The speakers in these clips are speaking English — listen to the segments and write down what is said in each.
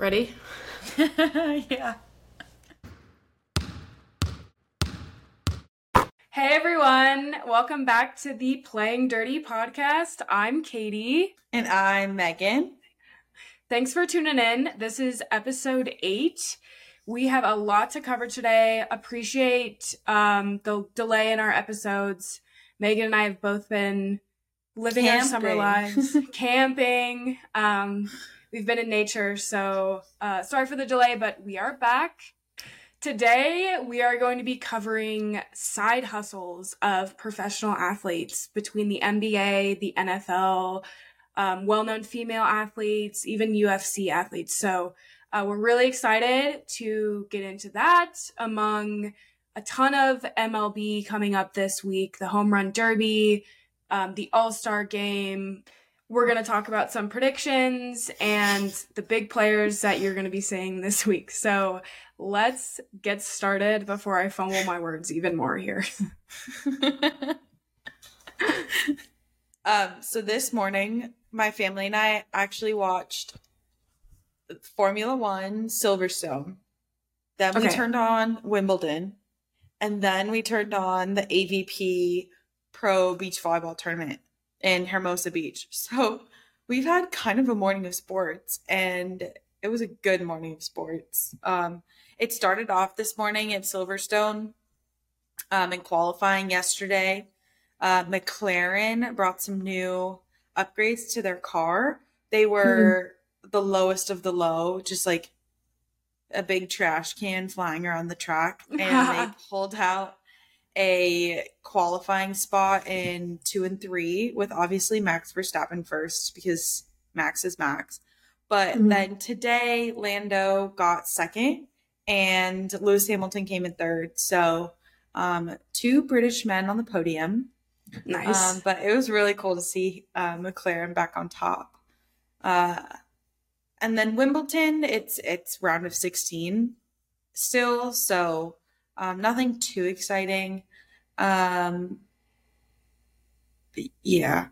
Ready? yeah. Hey everyone, welcome back to the Playing Dirty podcast. I'm Katie. And I'm Megan. Thanks for tuning in. This is episode eight. We have a lot to cover today. Appreciate um, the delay in our episodes. Megan and I have both been living our summer lives, camping. Um, we've been in nature, so uh, sorry for the delay, but we are back. Today, we are going to be covering side hustles of professional athletes between the NBA, the NFL, um, well known female athletes, even UFC athletes. So, uh, we're really excited to get into that among a ton of MLB coming up this week, the Home Run Derby, um, the All Star game. We're going to talk about some predictions and the big players that you're going to be seeing this week. So let's get started before I fumble my words even more here. um, so this morning, my family and I actually watched Formula One Silverstone. Then we Okay. turned on Wimbledon. And then we turned on the AVP Pro Beach Volleyball Tournament in Hermosa Beach. So we've had kind of a morning of sports, and it was a good morning of sports. Um, it started off this morning at Silverstone um, in qualifying yesterday. Uh, McLaren brought some new upgrades to their car. They were the lowest of the low, just like a big trash can flying around the track. And they pulled out a qualifying spot in two and three with obviously Max Verstappen first because Max is Max. But Mhm. then today, Lando got second and Lewis Hamilton came in third. So, um, two British men on the podium. nice. Um, but it was really cool to see uh, McLaren back on top. Uh, and then Wimbledon, it's it's round of sixteen still, so um, nothing too exciting. Um, yeah,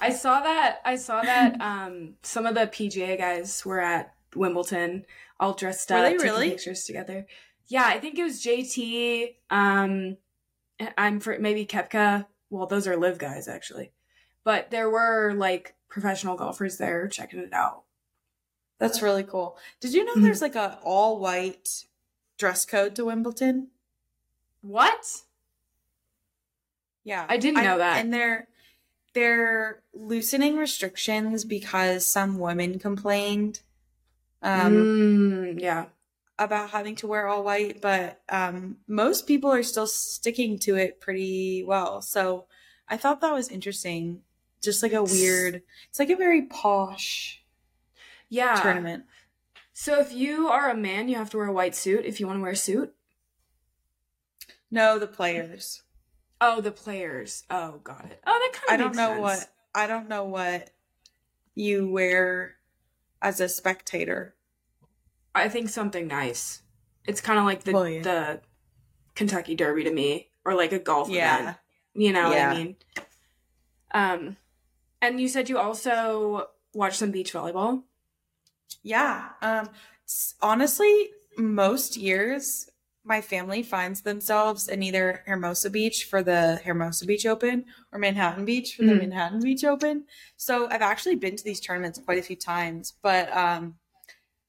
I saw that. I saw that. Um, some of the PGA guys were at Wimbledon, all dressed up, taking really? pictures together. Yeah, I think it was JT. Um, I'm for maybe Koepka. Well, those are LIV guys actually, but there were like professional golfers there checking it out. that's really cool. Did you know Mhm. there's like a all white dress code to Wimbledon? What? Yeah, I didn't know that. And they're they're loosening restrictions because some women complained. Um, Mm, yeah. about having to wear all white, but um, most people are still sticking to it pretty well. So I thought that was interesting. Just like a weird, it's like a very posh Yeah. tournament. So if you are a man, you have to wear a white suit. If you want to wear a suit. No, the players. Oh, the players. Oh, got it. Oh, that kind of. I don't know what I don't know what you wear as a spectator. I think something nice. It's kind of like the Well, yeah. the Kentucky Derby to me, or like a golf Yeah. event. You know Yeah. what I mean? Um, and you said you also watched some beach volleyball. Yeah. Um honestly, most years my family finds themselves in either Hermosa Beach for the Hermosa Beach Open or Manhattan Beach for the Mhm. Manhattan Beach Open. So I've actually been to these tournaments quite a few times, but um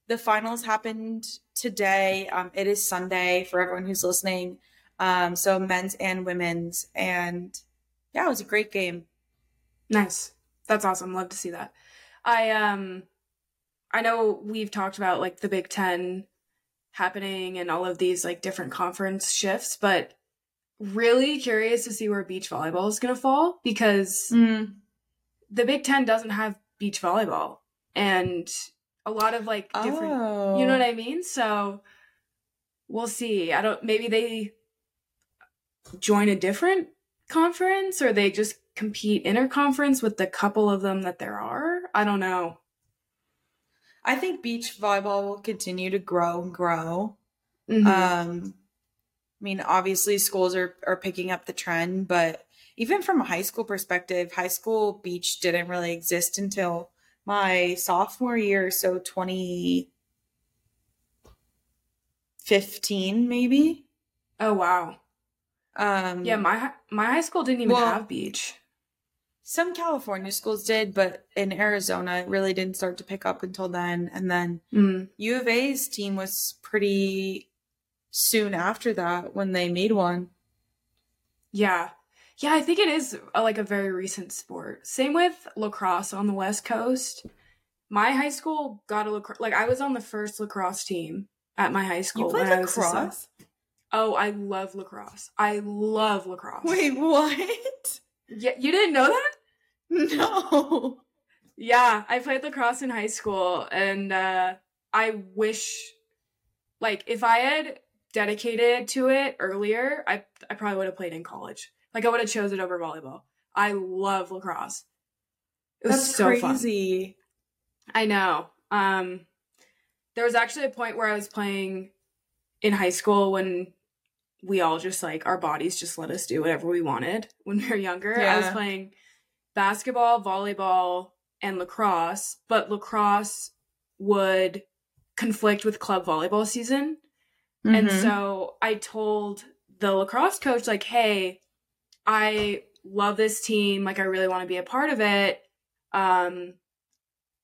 the finals happened today. Um it is Sunday for everyone who's listening. Um so men's and women's and yeah, it was a great game. Nice. That's awesome. Love to see that. I um I know we've talked about like the Big 10 happening and all of these like different conference shifts, but really curious to see where beach volleyball is going to fall because mm-hmm. the Big 10 doesn't have beach volleyball and a lot of like different Oh. you know oh. what I mean? So we'll see. I don't maybe they join a different conference or they just compete interconference with the couple of them that there are. I don't know. I think beach volleyball will continue to grow and grow. Mhm. Um, I mean, obviously, schools are, are picking up the trend, but even from a high school perspective, high school beach didn't really exist until my sophomore year, so 2015 maybe. Oh wow. Um Yeah, my my high school didn't even Well- have beach. Some California schools did, but in Arizona it really didn't start to pick up until then. And then Mm. U of A's team was pretty soon after that when they made one. Yeah. Yeah, I think it is a, like a very recent sport. Same with lacrosse on the West Coast. My high school got a lacrosse. Like I was on the first lacrosse team at my high school. You played when I lacrosse? Oh, I love lacrosse. I love lacrosse. Wait, what? yeah, you didn't know that? No. Yeah, I played lacrosse in high school, and uh, I wish, like, if I had dedicated to it earlier, I I probably would have played in college. Like, I would have chosen it over volleyball. I love lacrosse. It was That's so fun. crazy. I know. Um, there was actually a point where I was playing in high school when we all just like our bodies just let us do whatever we wanted when we were younger. I was playing basketball, volleyball, and lacrosse, but lacrosse would conflict with club volleyball season. And Mhm. so I told the lacrosse coach, like, hey, I love this team. Like, I really want to be a part of it. Um,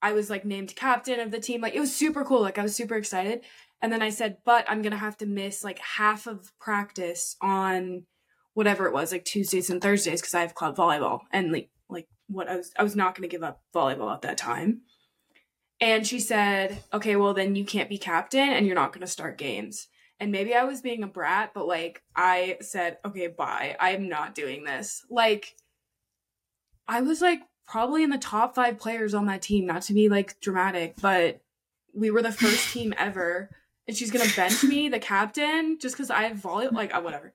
I was like named captain of the team. Like, it was super cool. Like, I was super excited. And then I said, but I'm going to have to miss like half of practice on whatever it was, like Tuesdays and Thursdays, because I have club volleyball. And like what I was, I was not going to give up volleyball at that time. And she said, okay, well, then you can't be captain and you're not going to start games. And maybe I was being a brat, but like I said, okay, bye. I'm not doing this. Like I was like probably in the top five players on that team, not to be like dramatic, but we were the first team ever. And she's gonna bench me, the captain, just because I volleyball. Like, uh, whatever.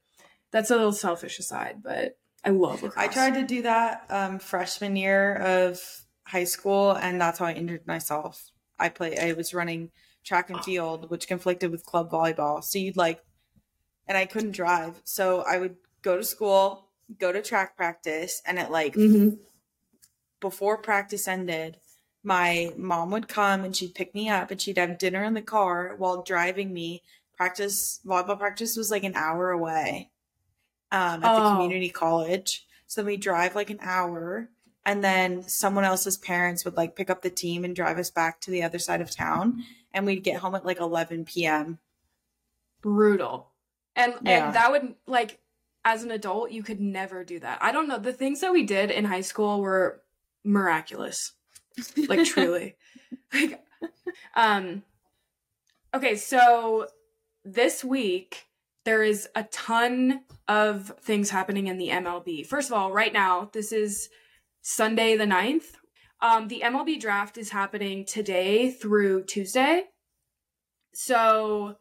That's a little selfish aside, but I love lacrosse. I tried to do that um, freshman year of high school, and that's how I injured myself. I play. I was running track and field, which conflicted with club volleyball. So you'd like, and I couldn't drive, so I would go to school, go to track practice, and at like Mhm. before practice ended, my mom would come and she'd pick me up and she'd have dinner in the car while driving me. Practice volleyball practice was like an hour away um, at the Oh. community college. So we drive like an hour, and then someone else's parents would like pick up the team and drive us back to the other side of town, and we'd get home at like 11 p.m. brutal. And Yeah. and that would like as an adult you could never do that. I don't know. The things that we did in high school were miraculous. Like truly. like um okay, so this week there is a ton of things happening in the MLB. First of all, right now, this is Sunday the 9th. Um, the MLB draft is happening today through Tuesday. So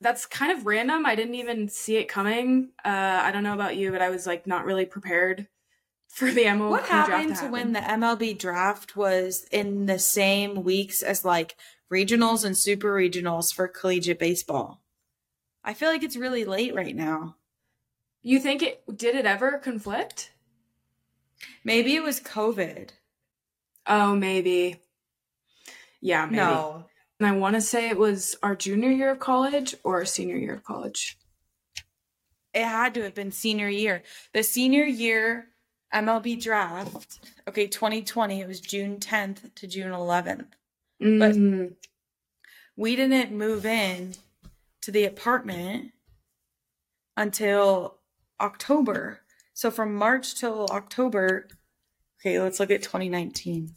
that's kind of random. I didn't even see it coming. Uh, I don't know about you, but I was like not really prepared for the MLB What happened to to when the MLB draft was in the same weeks as like regionals and super regionals for collegiate baseball? I feel like it's really late right now. you think it did it ever conflict? Maybe it was COVID. Oh, maybe. Yeah, maybe. No. And I want to say it was our junior year of college or our senior year of college. It had to have been senior year. The senior year MLB draft, okay, 2020, it was June 10th to June 11th. But- Mhm. We didn't move in to the apartment until October. So from March till October, okay, let's look at 2019.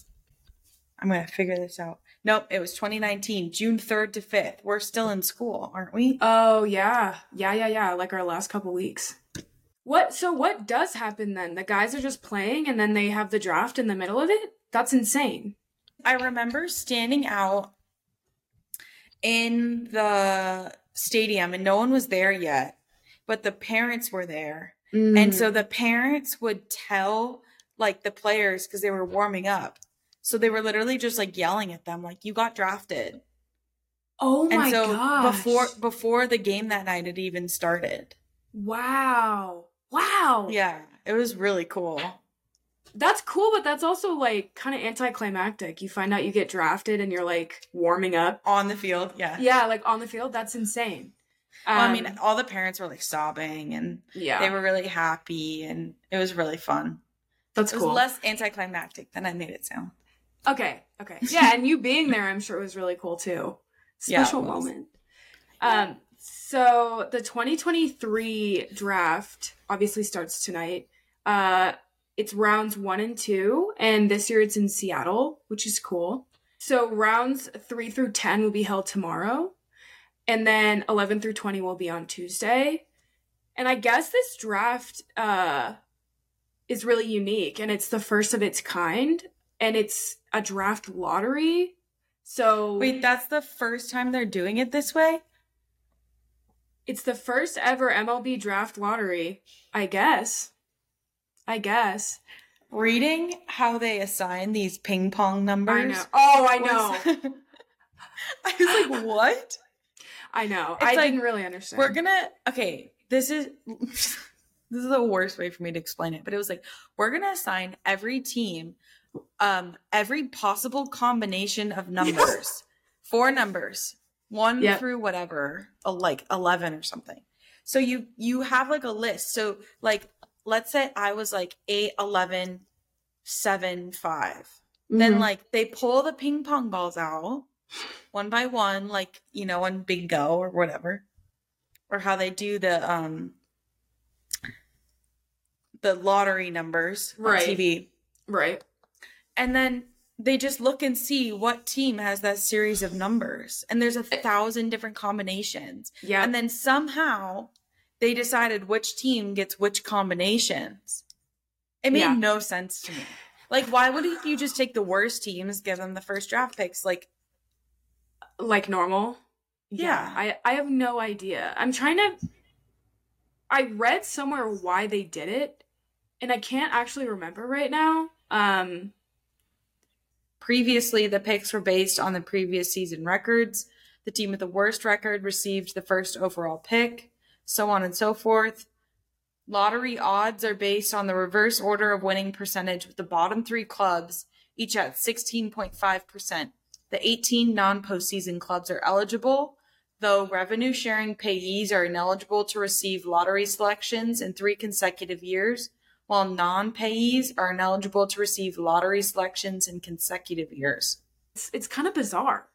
I'm going to figure this out. Nope, it was 2019, June 3rd to 5th. We're still in school, aren't we? Oh yeah, yeah, yeah, yeah. Like our last couple weeks. What? So what does happen then? The guys are just playing, and then they have the draft in the middle of it. That's insane. I remember standing out in the stadium and no one was there yet, but the parents were there. Mm. And so the parents would tell like the players because they were warming up. So they were literally just like yelling at them, like, you got drafted. oh my and so gosh! before before the game that night had even started. wow, wow, Yeah, it was really cool. That's cool, but that's also like kind of anticlimactic. You find out you get drafted and you're like warming up. On the field, yeah. Yeah, like on the field. That's insane. Well, I mean, Um, all the parents were like sobbing and yeah, they were really happy and it was really fun. that's It was cool. less anticlimactic than I made it sound. Okay, okay. Yeah, and you being there, I'm sure it was really cool too. Special was. moment. Um, so the 2023 draft obviously starts tonight. Uh, it's rounds one and two, and this year it's in Seattle, which is cool. So rounds three through 10 will be held tomorrow, and then 11 through 20 will be on Tuesday. And I guess this draft uh, is really unique, and it's the first of its kind, and it's a draft lottery. So Wait, that's the first time they're doing it this way? It's the first ever MLB draft lottery, I guess. I guess. Reading how they assign these ping pong numbers. I know. Oh, I know. was- I was like, what? I know. It's I like, didn't really understand. We're gonna okay. This is this is the worst way for me to explain it, but it was like we're gonna assign every team um every possible combination of numbers, four numbers, one Yep. through whatever, uh, like eleven or something. So you you have like a list. So like let's say I was like eight, eleven, seven, five then Mhm. like they pull the ping pong balls out one by one like you know on bingo or whatever or how they do the um the lottery numbers on tv right. and then they just look and see what team has that series of numbers and there's a thousand different combinations Yeah. and then somehow they decided which team gets which combinations. It made Yeah. no sense to me. Like, why wouldn't you just take the worst teams, give them the first draft picks? Like, like normal. Yeah. I I have no idea. I'm trying to I read somewhere why they did it and I can't actually remember right now. Um previously, the picks were based on the previous season records. The team with the worst record received the first overall pick, so on and so forth. Lottery odds are based on the reverse order of winning percentage, with the bottom three clubs each at 16.5%. The 18 non postseason clubs are eligible, though revenue sharing payees are ineligible to receive lottery selections in three consecutive years, while non payees are ineligible to receive lottery selections in consecutive years. it's, it's kind of bizarre.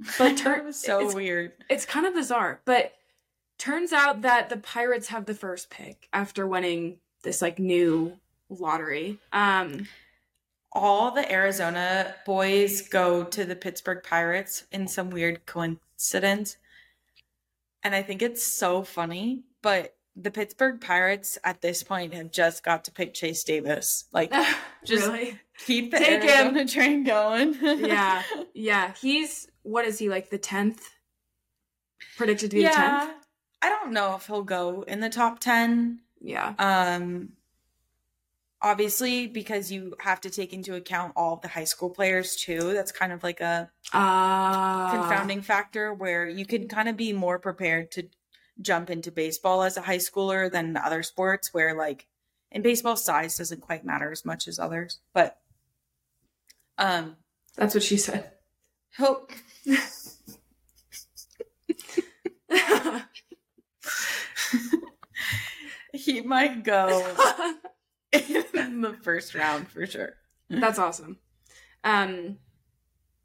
But was so it's- weird. It's kind of bizarre, but turns out that the Pirates have the first pick after winning this like new lottery. Um All the Arizona boys go to the Pittsburgh Pirates in some weird coincidence. And I think it's so funny, but the Pittsburgh Pirates at this point have just got to pick Chase Davis. Like, Just- really? keep the Take him. Train going. Yeah. Yeah, he's what is he like the 10th? Predicted to be the 10th? I don't know if he'll go in the top 10. Yeah. Um, obviously, because you have to take into account all the high school players too. That's kind of like a Uh confounding factor where you can kind of be more prepared to jump into baseball as a high schooler than other sports where like in baseball size doesn't quite matter as much as others. But um That's what she said. he'll he might go in the first round for sure. That's awesome. Um,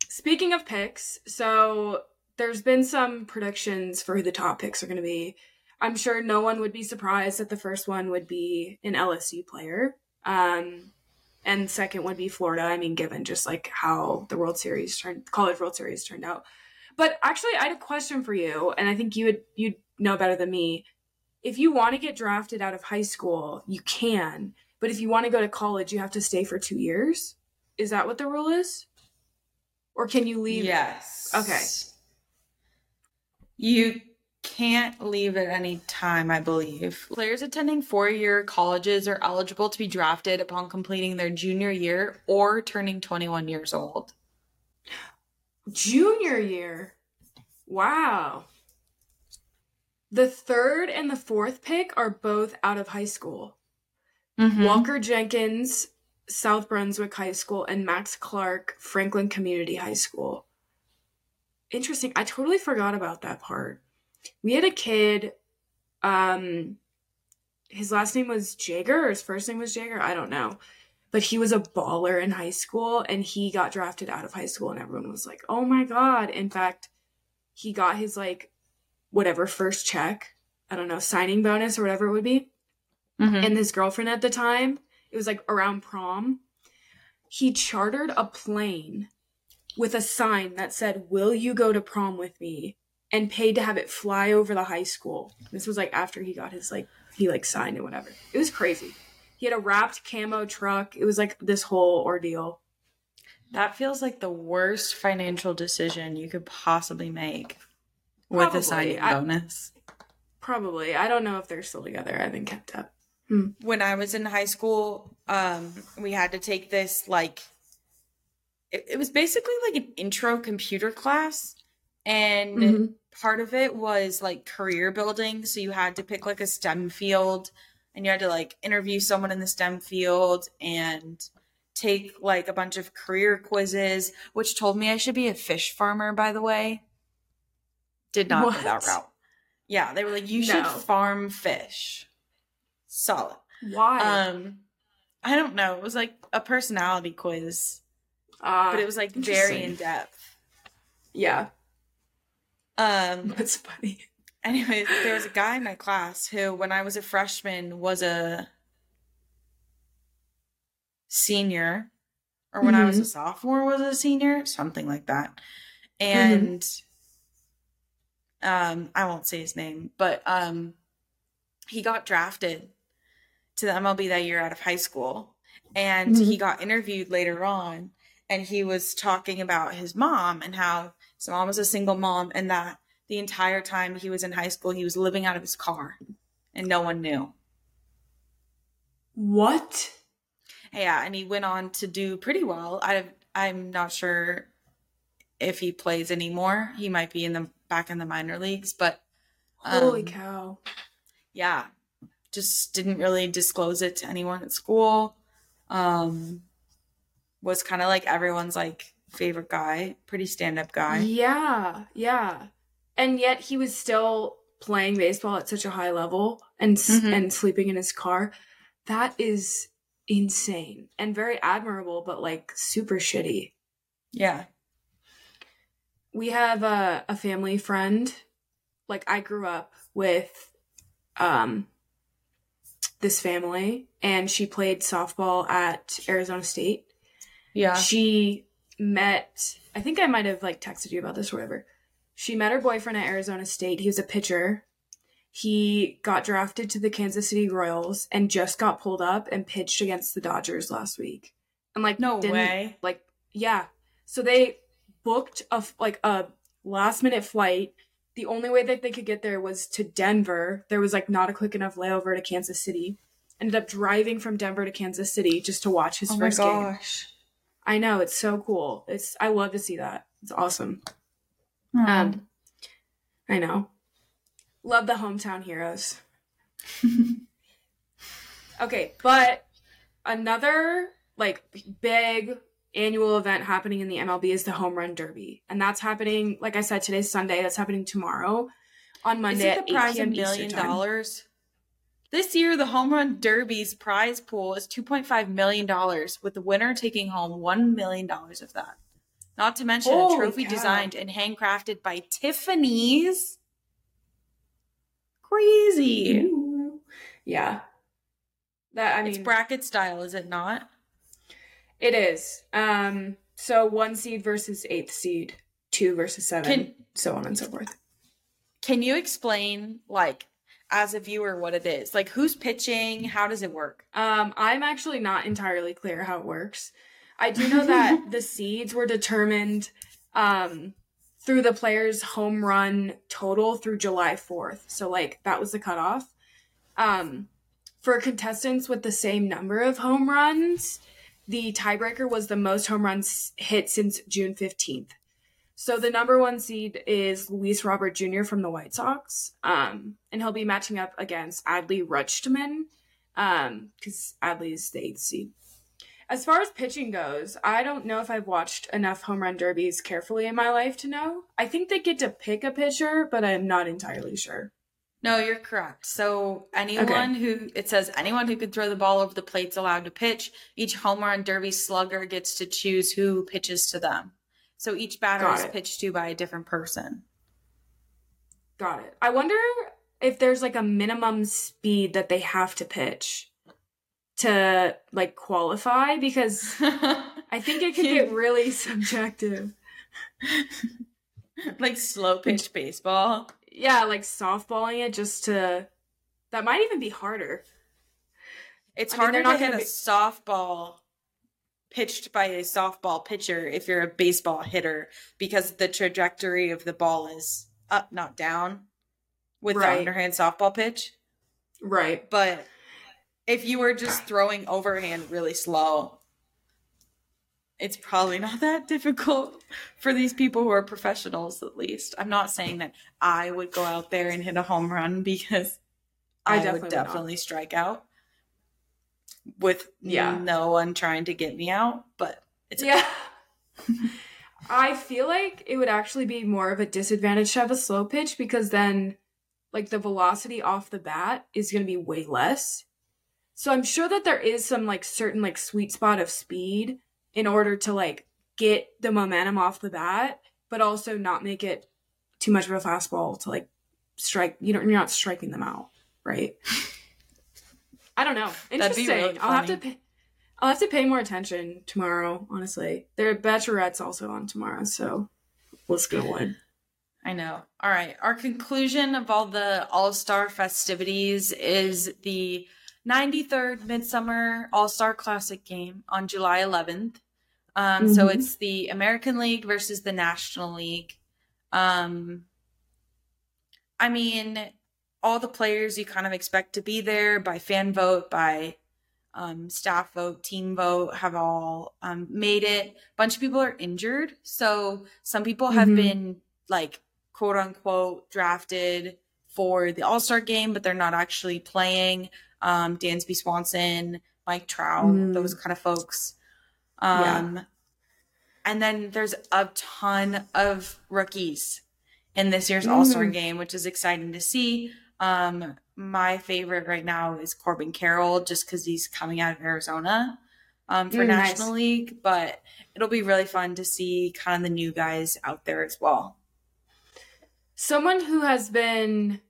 speaking of picks, so there's been some predictions for who the top picks are going to be. I'm sure no one would be surprised that the first one would be an LSU player. Um, and second would be Florida. I mean, given just like how the World Series turned, college World Series turned out. But actually, I had a question for you, and I think you would you'd know better than me. If you want to get drafted out of high school, you can. But if you want to go to college, you have to stay for two years. Is that what the rule is? Or can you leave? Yes. Okay. You can't leave at any time, I believe. Players attending four year colleges are eligible to be drafted upon completing their junior year or turning 21 years old. Junior year. Wow. The third and the fourth pick are both out of high school. Mm-hmm. Walker Jenkins South Brunswick High School, and Max Clark Franklin Community High School. Interesting. I totally forgot about that part. We had a kid, um, his last name was Jager, or his first name was Jager. I don't know. But he was a baller in high school and he got drafted out of high school, and everyone was like, oh my God. In fact, he got his like whatever first check, I don't know, signing bonus or whatever it would be. Mm-hmm. And his girlfriend at the time, it was like around prom, he chartered a plane with a sign that said, Will you go to prom with me? And paid to have it fly over the high school. This was like after he got his like he like signed and whatever. It was crazy. He had a wrapped camo truck. It was like this whole ordeal. That feels like the worst financial decision you could possibly make with a signing I- bonus. Probably. I don't know if they're still together. I haven't kept up. when I was in high school, um, we had to take this like it, it was basically like an intro computer class, and Mhm. part of it was like career building. So you had to pick like a STEM field, and you had to like interview someone in the STEM field and take like a bunch of career quizzes, which told me I should be a fish farmer. By the way, did not go that route. Yeah, they were like, you should farm fish. Solid. Why? Um, I don't know. It was like a personality quiz, Uh, but it was like very in depth. yeah. Um, That's funny. Anyway, there was a guy in my class who, when I was a freshman, was a senior, or when I was a sophomore, was a senior, something like that. And um, I won't say his name, but um, he got drafted to the MLB that year out of high school, and Mhm. he got interviewed later on, and he was talking about his mom and how his mom was a single mom, and that the entire time he was in high school, he was living out of his car, and no one knew. What? Yeah, and he went on to do pretty well. I I'm not sure if he plays anymore. He might be in the back in the minor leagues, but Holy um, cow. yeah, just didn't really disclose it to anyone at school. Um, was kind of like everyone's like favorite guy, pretty stand up guy. Yeah, yeah. And yet he was still playing baseball at such a high level and s Mhm. and sleeping in his car. That is insane and very admirable, but like super shitty. Yeah, we have a, a family friend. Like i grew up with um this family and she played softball at arizona state. Yeah, she met i think i might have like texted you about this or whatever. She met her boyfriend at arizona state. He was a pitcher. He got drafted to the kansas city royals and just got pulled up and pitched against the dodgers last week. And like no way. like yeah. So they booked a like a last minute flight. The only way that they could get there was to denver. There was like not a quick enough layover to kansas city. Ended up driving from denver to kansas city just to watch his Oh first game. gosh. i know it's so cool. It's i love to see that. It's awesome. Um, um i know. Love the hometown heroes. Okay, but another like big annual event happening in the MLB is the Home Run Derby, and that's happening. Like I said, today's Sunday. That's happening tomorrow on Is Monday it at the 8 prize a million dollars? This year, the home run derby's prize pool is two point five million dollars, with the winner taking home one million dollars of that. Not to mention Holy a trophy cow. designed and handcrafted by Tiffany's. Crazy. Ooh. Yeah, that I mean, it's bracket style, is it not? It is. Um, so one seed versus eighth seed, two versus seven, Can- so on and so forth. Can you explain, like, as a viewer, what it is? Like, who's pitching? How does it work? Um, I'm actually not entirely clear how it works. I do know that the seeds were determined um, through the player's home run total through July 4th. So, like, that was the cutoff. Um, for contestants with the same number of home runs, the tiebreaker was the most home runs hit since June 15th. So the number one seed is Luis Robert Jr. from the White Sox, um, and he'll be matching up against Adley Rutschman, um, because Adley is the eighth seed. As far as pitching goes, I don't know if I've watched enough home run derbies carefully in my life to know. I think they get to pick a pitcher, but I'm not entirely sure. No, you're correct. So anyone okay. who it says anyone who can throw the ball over the plate's allowed to pitch. Each homer run derby slugger gets to choose who pitches to them. So each batter is pitched to by a different person. Got it. I wonder if there's like a minimum speed that they have to pitch to like qualify because I think it could get really subjective. like slow pitch baseball. Yeah, like softballing it just to that might even be harder. It's I harder mean, to hit a be... softball pitched by a softball pitcher if you're a baseball hitter because the trajectory of the ball is up, not down with right. the underhand softball pitch. Right. But if you were just throwing overhand really slow, it's probably not that difficult for these people who are professionals, at least. I'm not saying that I would go out there and hit a home run because I, I definitely would definitely not. strike out with yeah. no one trying to get me out, but it's yeah. I feel like it would actually be more of a disadvantage to have a slow pitch because then like the velocity off the bat is going to be way less. So I'm sure that there is some like certain like sweet spot of speed in order to like get the momentum off the bat, but also not make it too much of a fastball to like strike. You know, you're not striking them out, right? I don't know. Interesting. Really I'll have to pay. I'll have to pay more attention tomorrow. Honestly, their bachelorette's also on tomorrow, so let's go on. I know. All right. Our conclusion of all the All Star festivities is the 93rd Midsummer All Star Classic game on July 11th. Um, mm-hmm. So it's the American League versus the National League. Um, I mean, all the players you kind of expect to be there by fan vote, by um, staff vote, team vote have all um, made it. A bunch of people are injured. So some people have mm-hmm. been like quote unquote drafted for the All Star game, but they're not actually playing. Um, Dansby Swanson, Mike Trout, mm. those kind of folks. Um, yeah. And then there's a ton of rookies in this year's mm. All Star game, which is exciting to see. Um, my favorite right now is Corbin Carroll, just because he's coming out of Arizona um, for mm, National nice. League. But it'll be really fun to see kind of the new guys out there as well. Someone who has been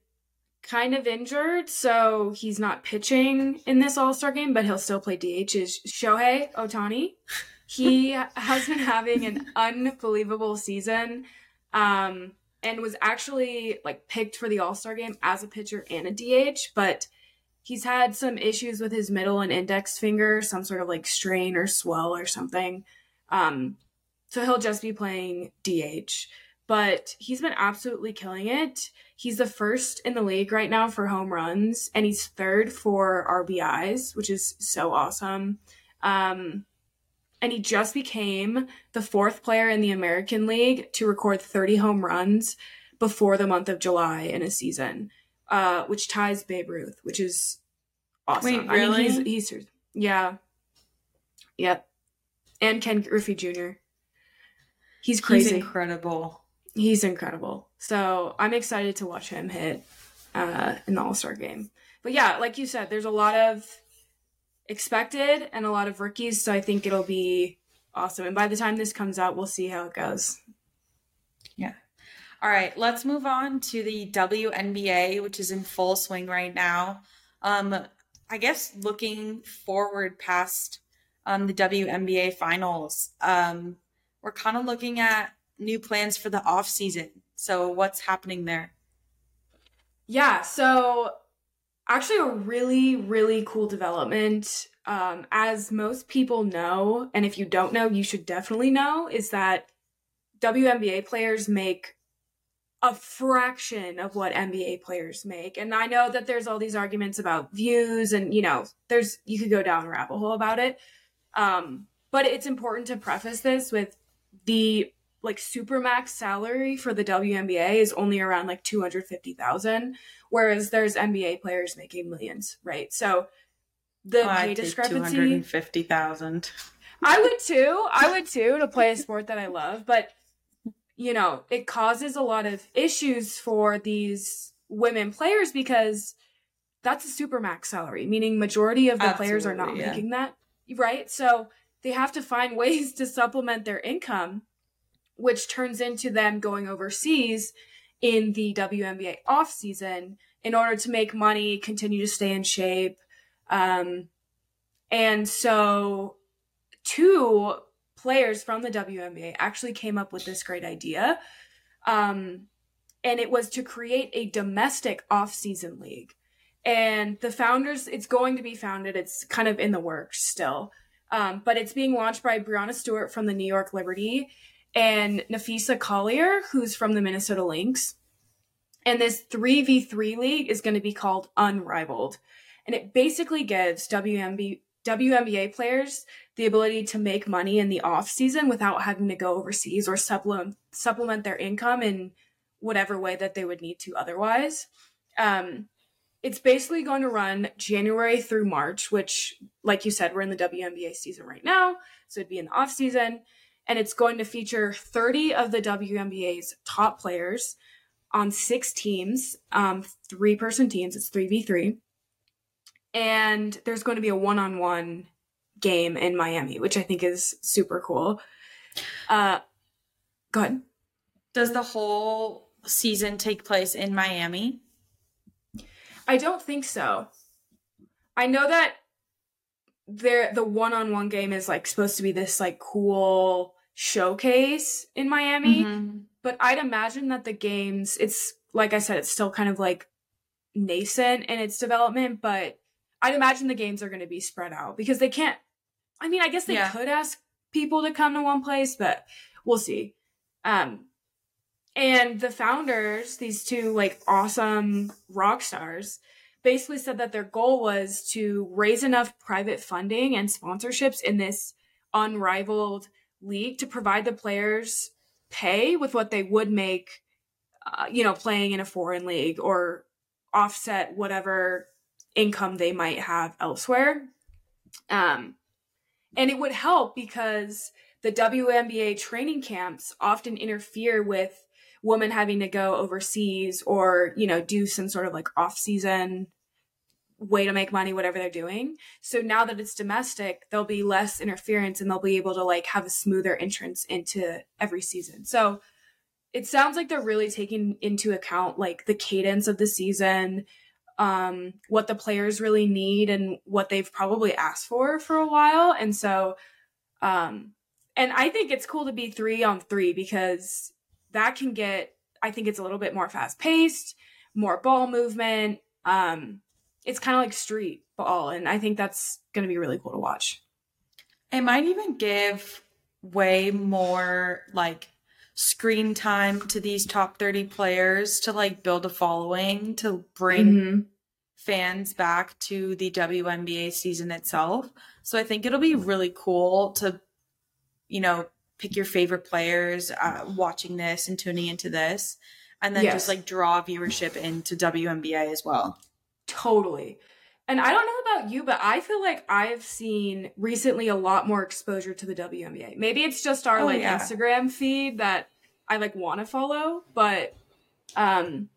kind of injured, so he's not pitching in this All Star game, but he'll still play DH, is Shohei Ohtani? He has been having an unbelievable season. Um, and was actually like picked for the All Star game as a pitcher and a DH, but he's had some issues with his middle and index finger, some sort of like strain or swell or something. Um, so he'll just be playing DH but he's been absolutely killing it. He's the first in the league right now for home runs, and he's third for RBIs, which is so awesome. Um, and he just became the fourth player in the American League to record 30 home runs before the month of July in a season, uh, which ties Babe Ruth, which is awesome. Wait, really? I mean, he's, he's, yeah. Yep. And Ken Griffey Jr. He's crazy. He's incredible he's incredible. So I'm excited to watch him hit uh, in the All Star game. But yeah, like you said, there's a lot of expected and a lot of rookies. So I think it'll be awesome. And by the time this comes out, we'll see how it goes. Yeah. All right, let's move on to the WNBA, which is in full swing right now. Um, I guess looking forward past um, the WNBA finals, um, we're kind of looking at new plans for the off season. So what's happening there? Yeah, so actually a really really cool development um, as most people know and if you don't know you should definitely know is that WNBA players make a fraction of what NBA players make. And I know that there's all these arguments about views and you know, there's you could go down a rabbit hole about it. Um, but it's important to preface this with the like supermax salary for the WNBA is only around like 250,000 whereas there's NBA players making millions, right? So the Oh, pay discrepancy. 250,000. I would too. I would too to play a sport that I love, but you know, it causes a lot of issues for these women players because that's a super max salary, meaning majority of the players are not yeah. making that, right? So they have to find ways to supplement their income, which turns into them going overseas in the WNBA off season in order to make money, continue to stay in shape. Um, and so two players from the WNBA actually came up with this great idea. Um, and it was to create a domestic off-season league. And the founders, it's going to be founded. It's kind of in the works still. Um, but it's being launched by Breanna Stewart from the New York Liberty and Napheesa Collier, who's from the Minnesota Lynx. And this 3v3 league is going to be called Unrivaled. And it basically gives WNB, WNBA players the ability to make money in the off season without having to go overseas or supplement supplement their income in whatever way that they would need to otherwise. Um, it's basically going to run January through March, which, like you said, we're in the WNBA season right now, so it'd be in the off season, and it's going to feature 30 of the WNBA's top players on six teams, um, three person teams. It's three v three, and there's going to be a one on one game in Miami, which I think is super cool. Uh, go ahead. Does the whole season take place in Miami? I don't think so. I know that there the one-on-one game is like supposed to be this like cool showcase in Miami, Mhm. but I'd imagine that the games it's like I said it's still kind of like nascent in its development, but I'd imagine the games are going to be spread out because they can't I mean, I guess they Yeah. could ask people to come to one place, but we'll see. Um and the founders, these two like awesome rock stars, basically said that their goal was to raise enough private funding and sponsorships in this unrivaled league to provide the players pay with what they would make, uh, you know, playing in a foreign league or offset whatever income they might have elsewhere. Um, and it would help because the WNBA training camps often interfere with women having to go overseas or, you know, do some sort of like off season way to make money, whatever they're doing. So now that it's domestic, there'll be less interference and they'll be able to like have a smoother entrance into every season. So it sounds like they're really taking into account like the cadence of the season, um, what the players really need and what they've probably asked for for a while. And so, um, and I think it's cool to be three on three because that can get, I think it's a little bit more fast paced, more ball movement. Um, it's kind of like street ball. And I think that's going to be really cool to watch. It might even give way more like screen time to these top 30 players to like build a following to bring Mhm. fans back to the WNBA season itself. So I think it'll be really cool to, you know, pick your favorite players uh, watching this and tuning into this, and then Yes. just like draw viewership into WNBA as well. Totally. And I don't know about you, but I feel like I've seen recently a lot more exposure to the WNBA. Maybe it's just our Oh, like yeah. Instagram feed that I like want to follow, but um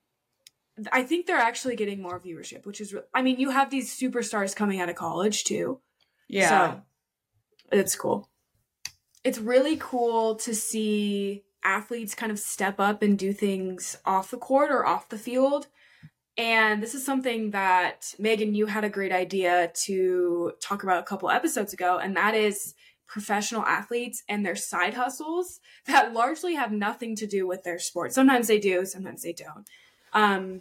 I think they're actually getting more viewership, which is re- I mean, you have these superstars coming out of college too. Yeah. So it's cool. It's really cool to see athletes kind of step up and do things off the court or off the field. And this is something that Megan, you had a great idea to talk about a couple episodes ago, and that is professional athletes and their side hustles that largely have nothing to do with their sport. Sometimes they do, sometimes they don't. Um,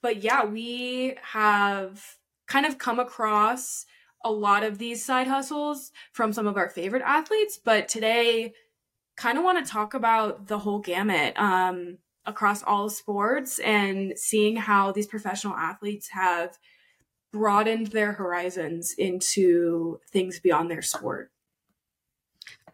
but yeah, we have kind of come across a lot of these side hustles from some of our favorite athletes, but today kind of want to talk about the whole gamut um, across all sports and seeing how these professional athletes have broadened their horizons into things beyond their sport.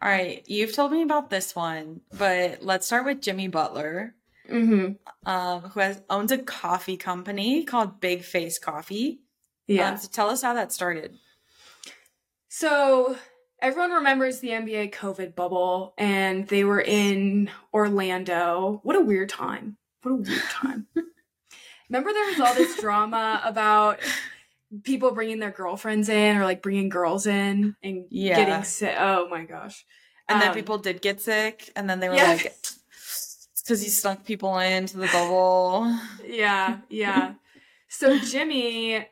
All right, you've told me about this one, but let's start with Jimmy Butler, Mm-hmm. um, who has owns a coffee company called Big Face Coffee. Yeah. Um, so tell us how that started. So everyone remembers the NBA COVID bubble, and they were in Orlando. What a weird time. What a weird time. Remember there was all this drama about people bringing their girlfriends in or like bringing girls in and Yeah. getting sick. Oh my gosh. And then Um, people did get sick, and then they were Yeah. like, because you snuck people into the bubble." Yeah, yeah. So Jimmy,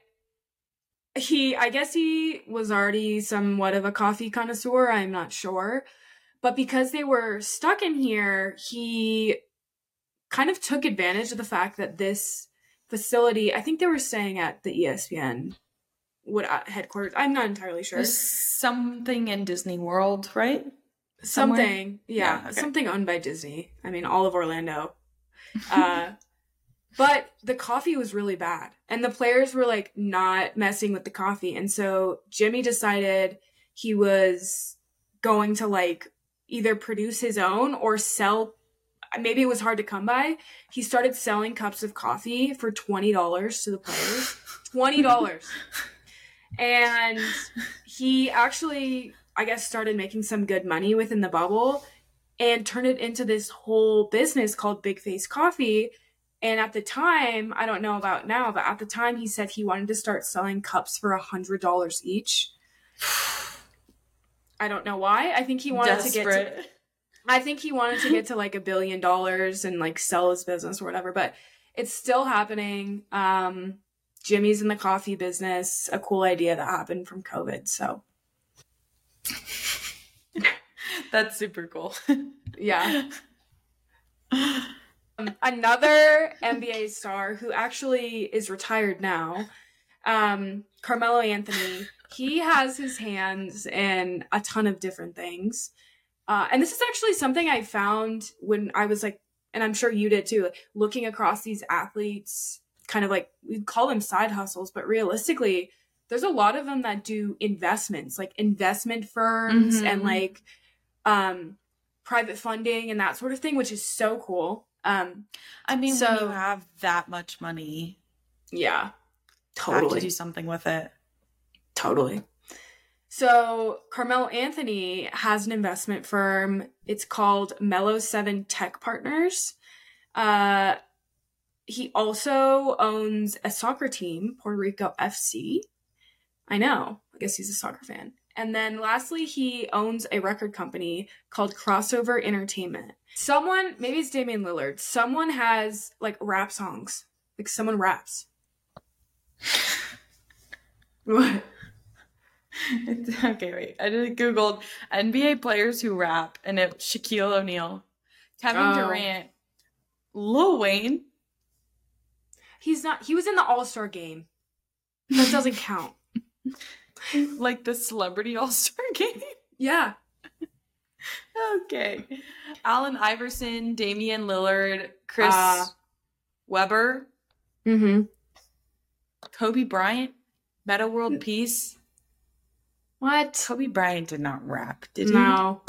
he, I guess he was already somewhat of a coffee connoisseur. I'm not sure. But because they were stuck in here, he kind of took advantage of the fact that this facility, I think they were staying at the ESPN what uh, headquarters. I'm not entirely sure. There's something in Disney World, right? somewhere? Something, yeah, Yeah, okay. something owned by Disney. I mean, all of Orlando. Uh, but the coffee was really bad, and the players were like not messing with the coffee, and so Jimmy decided he was going to like either produce his own or sell. Maybe it was hard to come by. He started selling cups of coffee for twenty dollars to the players. Twenty dollars. and he actually i guess started making some good money within the bubble and turned it into this whole business called Bigface coffee and at the time i don't know about now but at the time he said he wanted to start selling cups for a hundred dollars each i don't know why i think he wanted to get to, I think he wanted to get to like a billion dollars and like sell his business or whatever, but it's still happening. Um, Jimmy's in the coffee business, a cool idea that happened from COVID. So, That's super cool. yeah. Um, another NBA star who actually is retired now, um, Carmelo Anthony, he has his hands in a ton of different things. Uh, and this is actually something I found when I was like, and I'm sure you did too, like, looking across these athletes, kind of like we call them side hustles, but realistically, there's a lot of them that do investments, like investment firms and Mhm. like um, private funding and that sort of thing, which is so cool. Um, I mean, when So- you have that much money, yeah, you have to totally. do something with it. Totally. So Carmelo Anthony has an investment firm. It's called Melo7 Tech Partners. Uh, he also owns a soccer team, Puerto Rico FC. I know. I guess he's a soccer fan. And then lastly, he owns a record company called Crossover Entertainment. Someone, maybe it's Damian Lillard, someone has like rap songs. Like someone raps. What? It's- okay, wait. I just googled NBA players who rap, and it Shaquille O'Neal, Kevin Oh. Durant, Lil Wayne. He's not. He was in the All Star game. That doesn't count. like the celebrity all star game. Yeah. okay. Allen Iverson, Damian Lillard, Chris Uh. Webber, Mm-hmm. Kobe Bryant, Metta World Peace. What? Kobe Bryant did not rap, did he? No.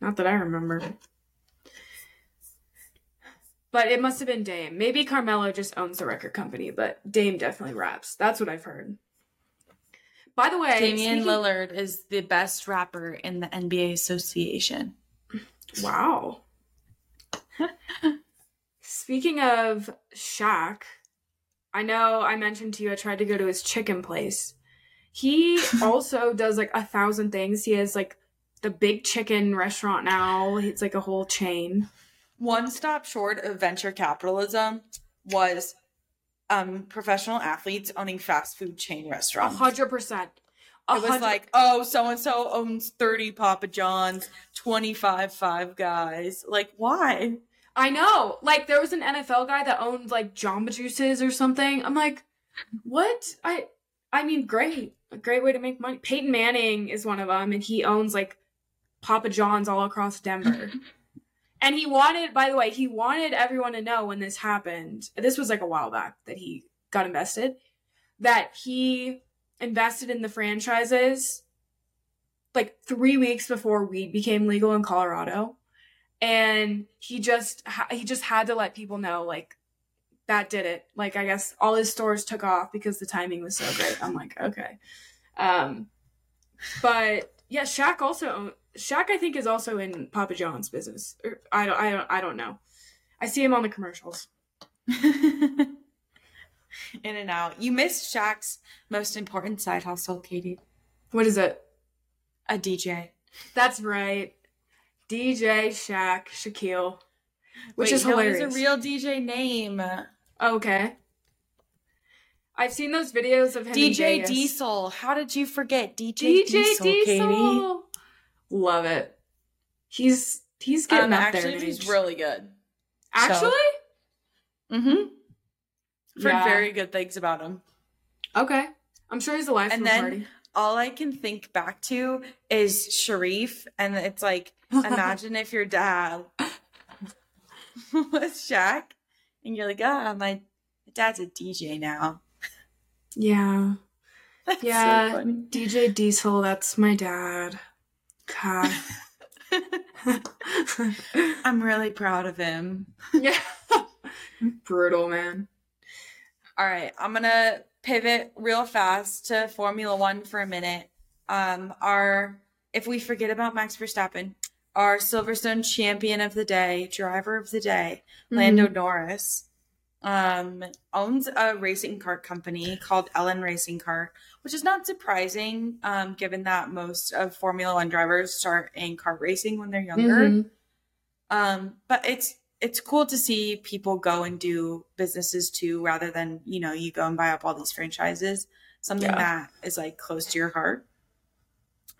Not that I remember. But it must have been Dame. Maybe Carmelo just owns the record company, but Dame definitely raps. That's what I've heard. By the way, Damian speaking- Lillard is the best rapper in the NBA Association. Wow. Speaking of Shaq, I know I mentioned to you I tried to go to his chicken place. He also does like a thousand things. He has like the big chicken restaurant now. It's like a whole chain. One stop short of venture capitalism was um, professional athletes owning fast food chain restaurants. hundred percent. A It was like, oh, so and so owns 30 Papa John's, 25 Five Guys. Like, why? I know. Like there was an NFL guy that owned like Jamba Juices or something. I'm like, what? I I mean, great. A great way to make money. Peyton Manning is one of them, and he owns like Papa John's all across Denver. and he wanted, by the way, he wanted everyone to know when this happened. This was like a while back that he got invested. That he invested in the franchises like three weeks before weed became legal in Colorado and he just he just had to let people know like that did it. Like I guess all his stores took off because the timing was so great. I'm like, okay. Um, but yeah, Shaq also Shaq I think is also in Papa John's business. Or, I don't I don't I don't know. I see him on the commercials. In and out. You missed Shaq's most important side hustle, Katie. What is it? A DJ. That's right. DJ Shaq Shaquille. Which Wait, is no, hilarious. It's a real DJ name. Oh, okay. I've seen those videos of him. DJ. Diesel. How did you forget DJ, DJ Diesel, Diesel. Katie? Love it. He's he's getting Um, up actually, there. he's really good. actually Mm-hmm. Heard Yeah. very good things about him. okay. I'm sure he's alive And then- party. All I can think back to is Shareef, and it's like, imagine if your dad was Shaq, and you're like, ah, my dad's a DJ now. yeah, That's so Yeah. funny. DJ Diesel. That's my dad. God. I'm really proud of him. yeah. Brutal man. All right, I'm gonna pivot real fast to Formula One for a minute. Um, our if we forget about Max Verstappen, our Silverstone champion of the day, driver of the day, Lando Mm-hmm. Norris, um, owns a racing kart company called LN Racing Kart, which is not surprising, um, given that most of Formula One drivers start in kart racing when they're younger. Mhm. Um, but it's it's cool to see people go and do businesses too, rather than you know you go and buy up all these franchises. Something Yeah. that is like close to your heart.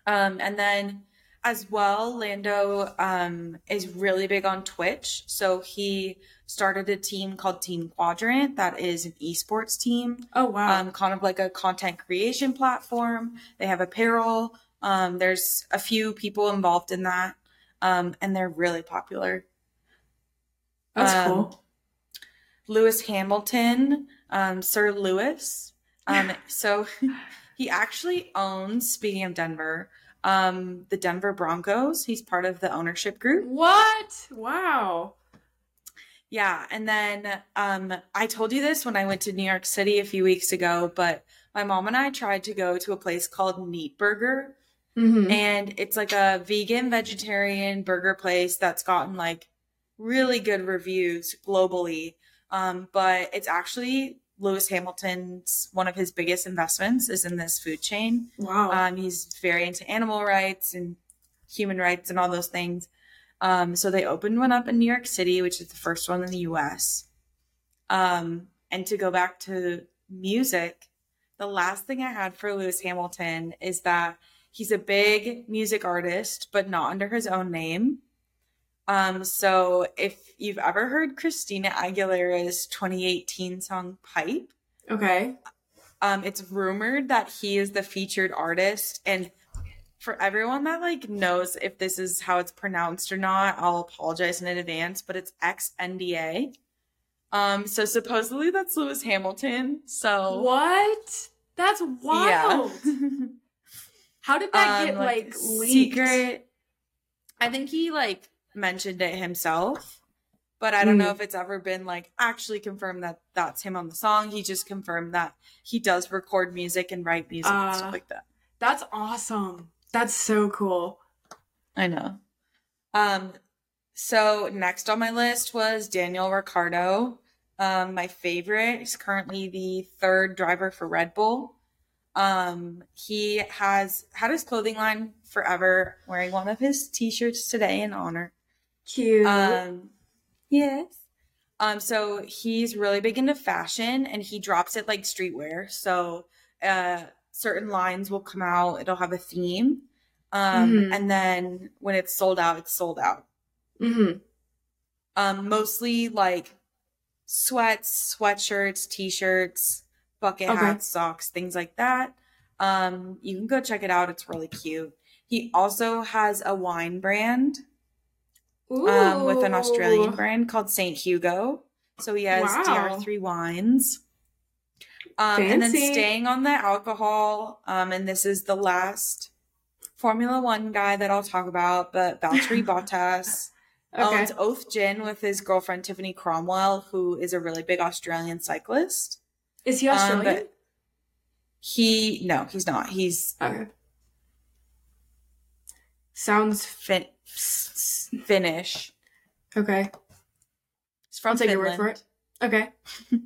Um, and then as well, Lando um, is really big on Twitch. So he started a team called Team Quadrant that is an esports team Oh wow. um, kind of like a content creation platform. They have apparel. Um, there's a few people involved in that, um, and they're really popular. That's um, cool. Lewis Hamilton, um, Sir Lewis. Um, so he actually owns, speaking of Denver, um, the Denver Broncos. He's part of the ownership group. What? Wow. Yeah, and then um, I told you this when I went to New York City a few weeks ago, but my mom and I tried to go to a place called Neat Burger, Mm-hmm. and it's like a vegan vegetarian burger place that's gotten like really good reviews globally. Um, but it's actually Lewis Hamilton's one of his biggest investments is in this food chain. Wow. Um, he's very into animal rights and human rights and all those things. Um, so they opened one up in New York City, which is the first one in the US. Um, and to go back to music, the last thing I had for Lewis Hamilton is that he's a big music artist, but not under his own name. Um, so if you've ever heard Christina Aguilera's 2018 song Pipe, okay. um, it's rumored that he is the featured artist, and for everyone that like knows if this is how it's pronounced or not, I'll apologize in advance, but it's XNDA. Um, so supposedly that's Lewis Hamilton. So What? That's wild. How did that get Um, like leaked? secret. I think he like mentioned it himself, but I don't know Mm. if it's ever been like actually confirmed that that's him on the song. He just confirmed that he does record music and write music and Uh, stuff like that. That's awesome. That's so cool. I know. Um, so next on my list was Daniel Ricciardo. Um, my favorite. is currently the third driver for Red Bull. Um, he has had his clothing line forever, wearing one of his t-shirts today in honor. Cute. Um, yes. Um, so he's really big into fashion and he drops it like streetwear. So, uh, certain lines will come out, it'll have a theme. Um, Mhm. and then when it's sold out, it's sold out. mm-hmm. Um, mostly like sweats, sweatshirts, t-shirts, bucket Okay. hats, socks, things like that. Um, you can go check it out. It's really cute. He also has a wine brand um, with an Australian brand called St. Hugo. So he has Wow. DR3 wines. Um, and then staying on the alcohol, um, and this is the last Formula One guy that I'll talk about, but Valtteri Bottas Okay. owns Oath Gin with his girlfriend Tiffany Cromwell, who is a really big Australian cyclist. Is he Um, Australian? but he no, he's not. He's okay. Sounds fin- Finnish. okay. He's from I'll take your word for it. Okay.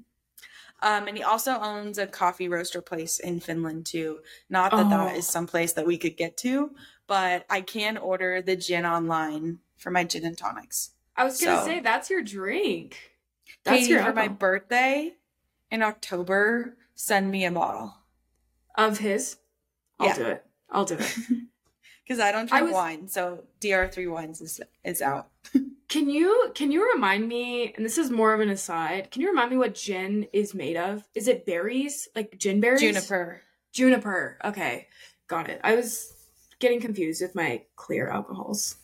Um, and he also owns a coffee roaster place in Finland too. Not that that Oh. is some place that we could get to, but I can order the gin online for my gin and tonics. I was gonna So- say that's your drink. That's Katie, your for my birthday in October, send me a bottle of his. I'll Yeah. do it. I'll do it. because I don't I drink was- wine. So DR3 wines is is out. Can you can you remind me? And this is more of an aside. Can you remind me what gin is made of? Is it berries, like gin berries? Juniper. Juniper. Okay, got it. I was getting confused with my clear alcohols.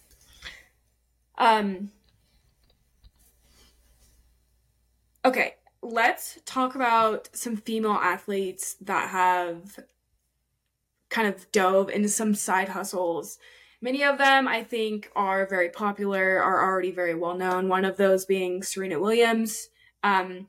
Um. Okay, let's talk about some female athletes that have kind of dove into some side hustles. Many of them, I think, are very popular, are already very well known. One of those being Serena Williams. Um,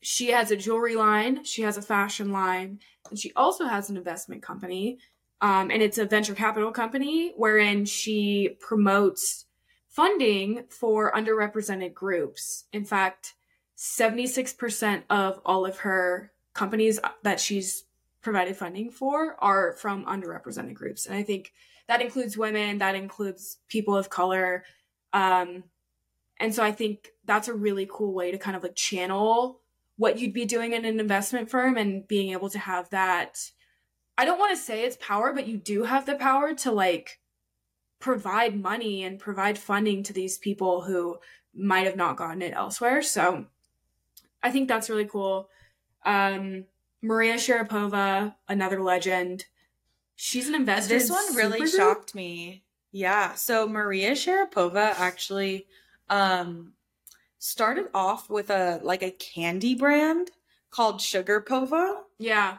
she has a jewelry line, she has a fashion line, and she also has an investment company. Um, and it's a venture capital company wherein she promotes funding for underrepresented groups. In fact, 76% of all of her companies that she's provided funding for are from underrepresented groups. And I think that includes women, that includes people of color. Um, and so I think that's a really cool way to kind of like channel what you'd be doing in an investment firm and being able to have that. I don't want to say it's power, but you do have the power to like provide money and provide funding to these people who might have not gotten it elsewhere. So I think that's really cool. Um, Maria Sharapova, another legend. She's an investor. This one really Supergoop? shocked me. Yeah. So Maria Sharapova actually um started off with a like a candy brand called Sugarpova. Yeah.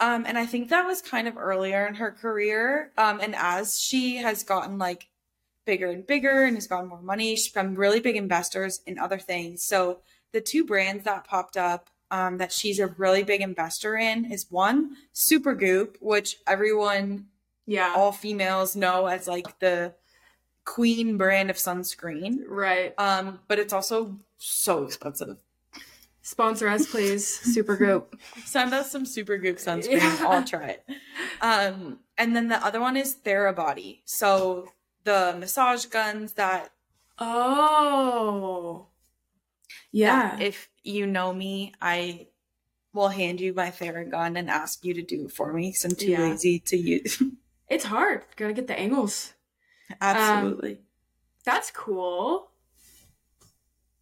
Um, and I think that was kind of earlier in her career. Um, and as she has gotten like bigger and bigger and has gotten more money, she's become really big investors in other things. So the two brands that popped up um, that she's a really big investor in is one Supergoop, which everyone, Yeah. all females, know as like the queen brand of sunscreen. right. Um, but it's also so expensive. Sponsor us, please. Supergoop. Send us some Supergoop sunscreen. Yeah. I'll try it. Um, and then the other one is Therabody. So the massage guns that Oh. Yeah. that if you know me, I will hand you my Theragun and ask you to do it for me because I'm too Yeah. lazy to use. it's hard. Gotta get the angles. Absolutely. That's cool.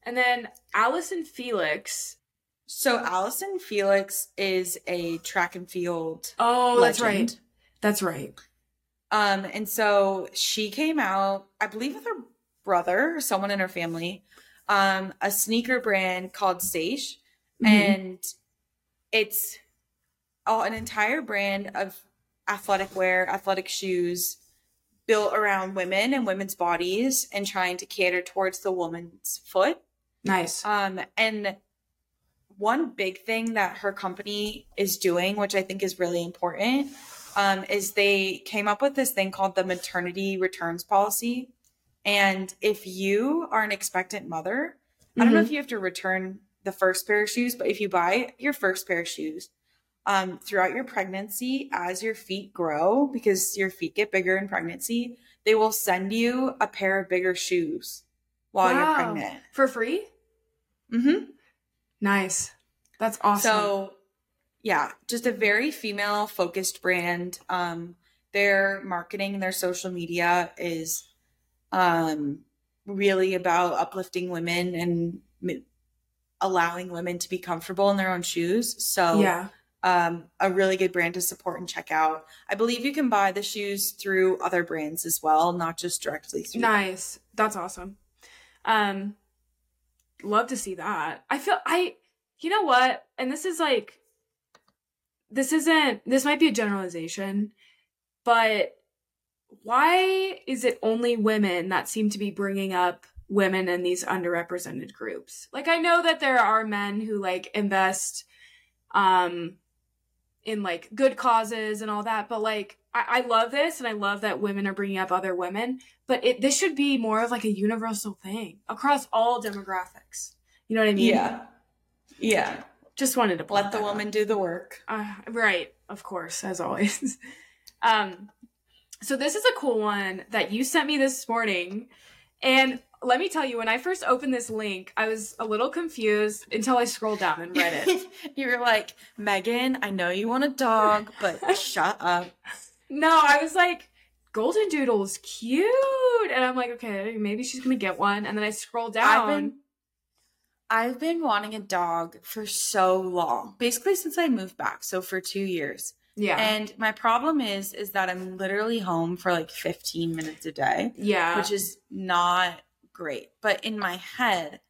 And then Allyson Felix. so Allyson Felix is a track and field Oh, that's right. That's right. Um, and so she came out, I believe, with her brother or someone in her family, um, a sneaker brand called Saysh, Mhm. and it's oh, an entire brand of athletic wear, athletic shoes built around women and women's bodies and trying to cater towards the woman's foot. Nice. Um, and one big thing that her company is doing, which I think is really important, um, is they came up with this thing called the maternity returns policy. And if you are an expectant mother, I don't know if you have to return the first pair of shoes, but if you buy your first pair of shoes um, throughout your pregnancy, as your feet grow, because your feet get bigger in pregnancy, they will send you a pair of bigger shoes while Wow. you're pregnant. For free? Mm-hmm. Nice. That's awesome. So, yeah, just a very female focused brand. Um, their marketing, their social media is um, really about uplifting women and m- allowing women to be comfortable in their own shoes. So, yeah. um, a really good brand to support and check out. I believe you can buy the shoes through other brands as well, not just directly through. them. Nice. That's awesome. Um love to see that. I feel I you know what? And this is like this isn't this might be a generalization, but why is it only women that seem to be bringing up women in these underrepresented groups. Like I know that there are men who like invest um in like good causes and all that, but like I, I love this and I love that women are bringing up other women, but it this should be more of like a universal thing across all demographics. You know what I mean? Yeah. Yeah. Just wanted to let the woman do the work. Uh, right, of course, as always. um, so this is a cool one that you sent me this morning, and let me tell you, when I first opened this link, I was a little confused until I scrolled down and read it. you were like, Megan, I know you want a dog, but shut up. No, I was like, Golden Doodle's cute. And I'm like, okay, maybe she's going to get one. And then I scroll down. I've been, I've been wanting a dog for so long, basically since I moved back. So for two years. Yeah. And my problem is, is that I'm literally home for like 15 minutes a day. Yeah. Which is not great. But in my head,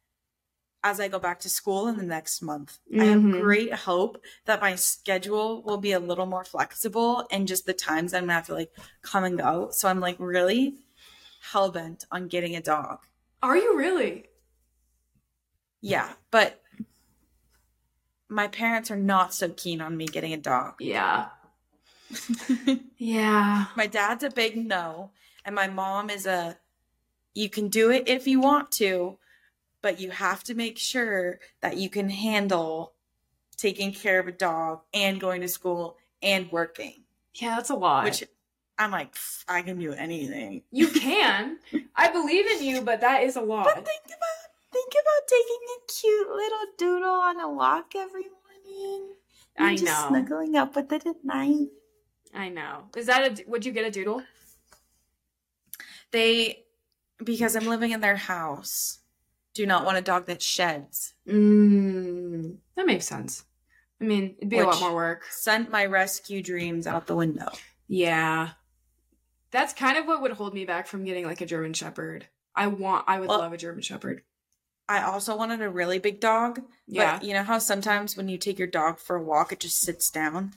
as I go back to school in the next month, mm-hmm. I have mm-hmm. great hope that my schedule will be a little more flexible and just the times I'm gonna have to like come and go. So I'm like really hell bent on getting a dog. Are you really? Yeah, but my parents are not so keen on me getting a dog. Yeah. yeah. My dad's a big no, and my mom is a you can do it if you want to, but you have to make sure that you can handle taking care of a dog and going to school and working. Yeah, that's a lot. Which I'm like, I can do anything. You can. I believe in you, but that is a lot. But think about think about taking a cute little doodle on a walk every morning. I just know. Snuggling up with it at night. I know. Is that a? Would you get a doodle? They because I'm living in their house, do not want a dog that sheds. Mm, that makes sense. I mean, it'd be a lot more work. Sent my rescue dreams out the window. Yeah. That's kind of what would hold me back from getting like a German Shepherd. I want, I would well, love a German Shepherd. I also wanted a really big dog. Yeah. you know how sometimes when you take your dog for a walk, it just sits down?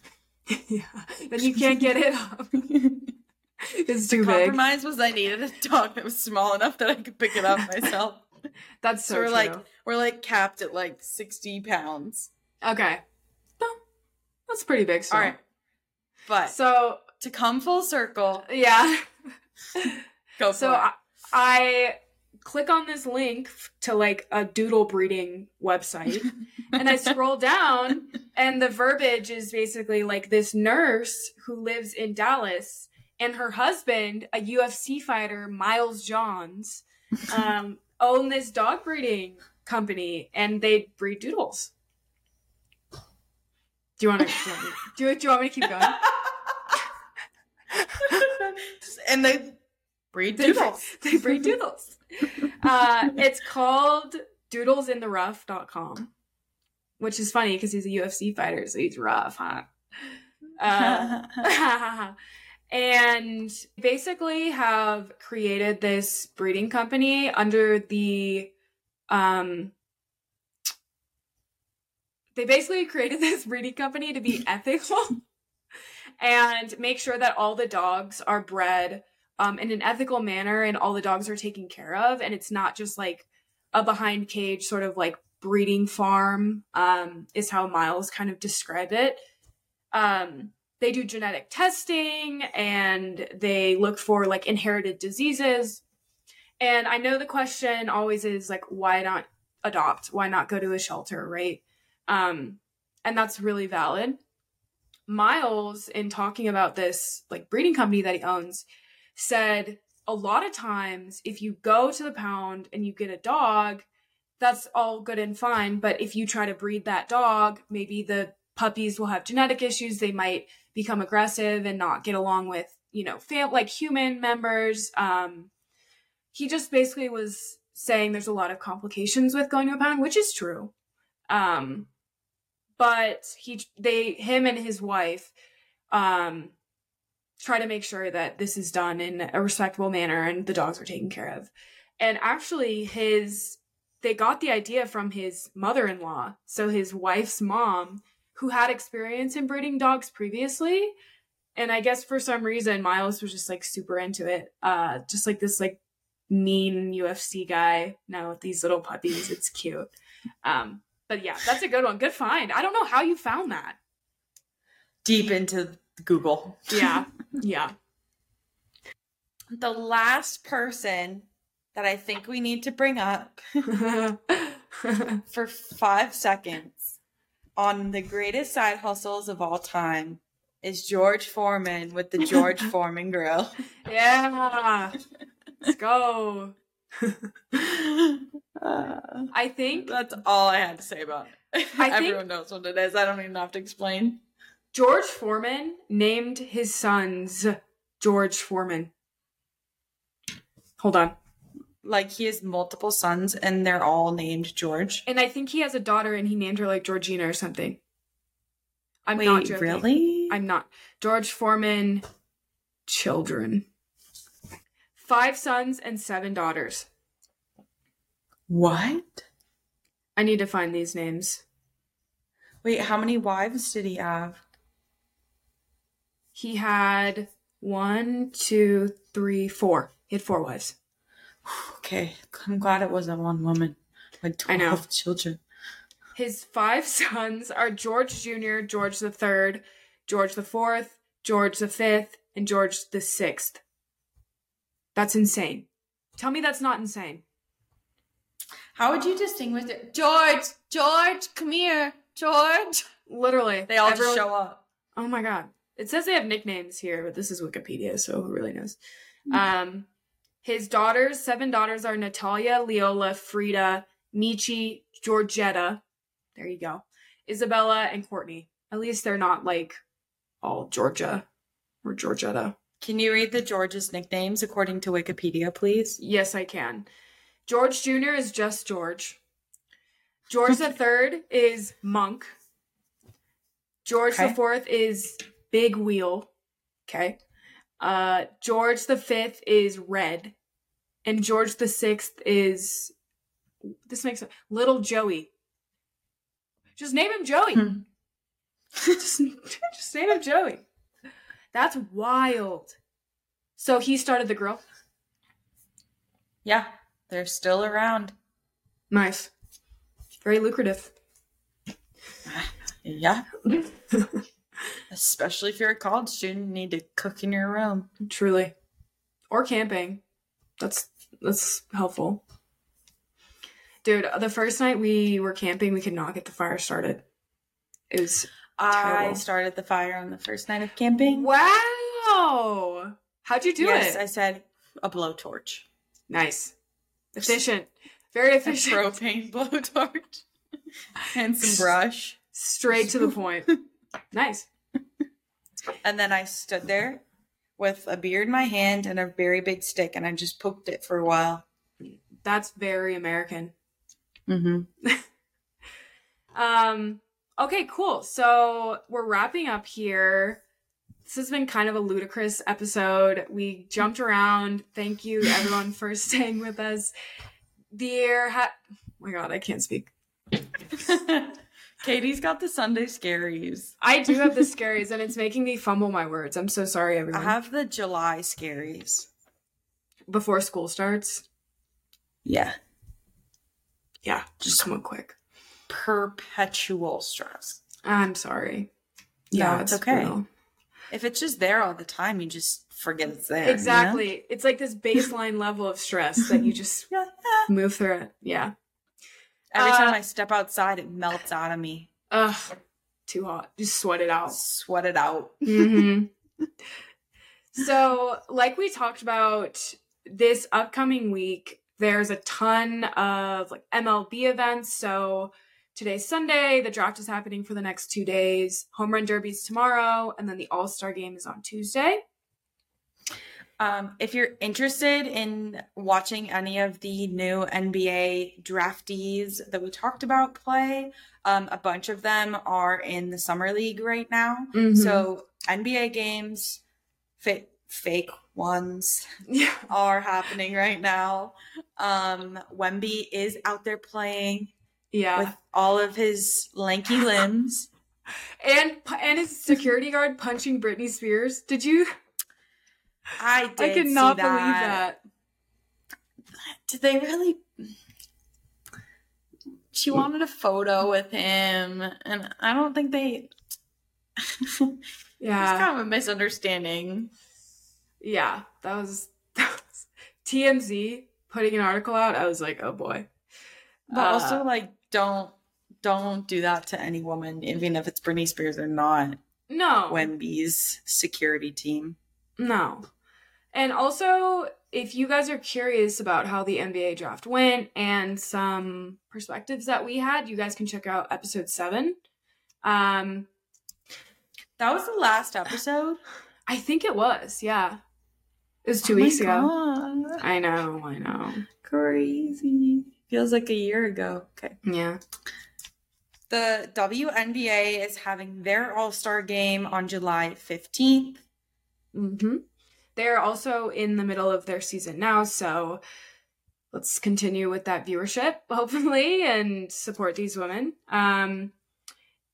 yeah. Then you can't get it up. it's too the big. Compromise was I needed a dog that was small enough that I could pick it up myself. That's so, so we're true. like we're like capped at like sixty pounds. Okay, that's pretty big. Still. All right, but so to come full circle, yeah. Go so I, I click on this link to like a doodle breeding website and I scroll down and the verbiage is basically like this nurse who lives in Dallas and her husband, a UFC fighter, Miles Johns, um, own this dog breeding company, and they breed doodles. Do you want to do, you, do you want me to keep going? and they breed doodles. They, they breed doodles. Uh, it's called doodlesintherough.com, which is funny because he's a UFC fighter, so he's rough, huh? Uh, and basically have created this breeding company under the um they basically created this breeding company to be ethical and make sure that all the dogs are bred um, in an ethical manner and all the dogs are taken care of and it's not just like a behind cage sort of like breeding farm um, is how miles kind of described it um, they do genetic testing and they look for like inherited diseases. And I know the question always is like, why not adopt? Why not go to a shelter, right? Um, and that's really valid. Miles, in talking about this like breeding company that he owns, said a lot of times if you go to the pound and you get a dog, that's all good and fine. But if you try to breed that dog, maybe the puppies will have genetic issues. They might become aggressive and not get along with you know fam- like human members um he just basically was saying there's a lot of complications with going to a pound which is true um but he they him and his wife um try to make sure that this is done in a respectable manner and the dogs are taken care of and actually his they got the idea from his mother-in-law so his wife's mom who had experience in breeding dogs previously. And I guess for some reason Miles was just like super into it. Uh just like this like mean UFC guy. Now with these little puppies, it's cute. Um, but yeah, that's a good one. Good find. I don't know how you found that. Deep into Google. Yeah, yeah. The last person that I think we need to bring up for five seconds on the greatest side hustles of all time is George Foreman with the George Foreman Grill. yeah. Let's go. Uh, I think that's all I had to say about it. I Everyone knows what it is. I don't even have to explain. George Foreman named his sons George Foreman. Hold on. Like he has multiple sons and they're all named George. And I think he has a daughter and he named her like Georgina or something. I'm Wait, not joking. really? I'm not. George Foreman, children. Five sons and seven daughters. what? I need to find these names. Wait, how many wives did he have? He had one, two, three, four. He had four wives. Okay, I'm glad it wasn't one woman with I 12 know. children. His five sons are George Jr., George the Third, George the Fourth, George the Fifth, and George the Sixth. That's insane. Tell me that's not insane. How would you distinguish it? George, George, come here, George. Literally. They all everyone- just show up. Oh my god. It says they have nicknames here, but this is Wikipedia, so who really knows? Um his daughters, seven daughters are Natalia, Leola, Freeda, Michi, Georgetta. There you go. Isabella and Courtney. At least they're not like all Georgia or Georgetta. Can you read the George's nicknames according to Wikipedia, please? Yes, I can. George Jr. is just George. George the Third is Monk. George the Okay. Fourth is Big Wheel. Okay. Uh, George the Fifth is Red, and George the Sixth is this makes sense. Little Joey. Just name him Joey. Hmm. just, just name him Joey. That's wild. So he started the grill. Yeah, they're still around. Nice. Very lucrative. Yeah. Especially if you're a college student, you need to cook in your room. Truly. Or camping. That's that's helpful. Dude, the first night we were camping, we could not get the fire started. It was I started the fire on the first night of camping. Wow. How'd you do yes, it? I said a blowtorch. Nice. Efficient. Very A efficient. propane blowtorch. and some brush. Straight to the point. nice. And then I stood there with a beer in my hand and a very big stick and I just poked it for a while. That's very American. Mm-hmm. Um, okay, cool. So we're wrapping up here. This has been kind of a ludicrous episode. We jumped around. Thank you, everyone, for staying with us. Dear, ha- oh my God, I can't speak. Katie's got the Sunday scaries. I do have the scaries, and it's making me fumble my words. I'm so sorry, everyone. I have the July scaries. Before school starts, Yeah. yeah, just come on quick. Perpetual stress. I'm sorry. No, it's okay. real. If it's just there all the time, you just forget it's there. you know? Exactly. It's like this baseline level of stress that you just Yeah. move through it. Yeah. Every Uh, time I step outside, it melts out of me. Ugh, too hot. Just sweat it out. Sweat it out. hmm so, like we talked about this upcoming week, there's a ton of like MLB events. So, today's Sunday, the draft is happening for the next two days. Home run derby's tomorrow, and then the All Star game is on Tuesday. Um, if you're interested in watching any of the new NBA draftees that we talked about play, um, a bunch of them are in the summer league right now. So, So NBA games, fa- fake ones, yeah, are happening right now. Um, Wemby is out there playing yeah, with all of his lanky limbs. and and his security guard punching Britney Spears. Did you? I did I could not see believe that. did they really? She wanted a photo with him, and I don't think they. Yeah. It's kind of a misunderstanding. Yeah. That was, that was TMZ putting an article out. I was like, oh boy. But Uh, also, like, don't don't do that to any woman, even if it's Britney Spears or not. no. Wemby's security team. No. And also, if you guys are curious about how the NBA draft went and some perspectives that we had, you guys can check out episode seven. Um, That was the last episode. I think it was, yeah. It was two Oh weeks ago. God. I know, I know. Crazy. Feels like a year ago. Okay. Yeah. The WNBA is having their All Star game on July 15th. hmm They're also in the middle of their season now, so let's continue with that viewership, hopefully, and support these women. Um,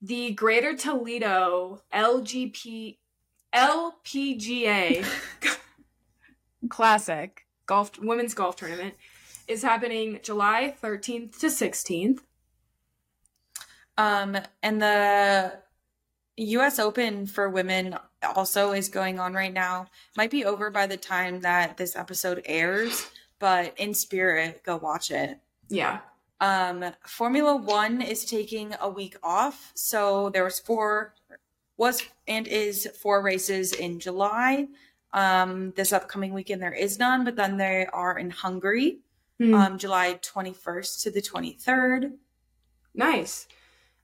the Greater Toledo LGP LPGA Classic golf women's golf tournament is happening July 13th to 16th. Um, and the US Open for women also is going on right now. Might be over by the time that this episode airs, but in spirit, go watch it. Yeah. Um, Formula One is taking a week off, so there was four, was and is four races in July. Um, this upcoming weekend there is none, but then they are in Hungary, Hmm. um, July twenty first to the twenty third. Nice.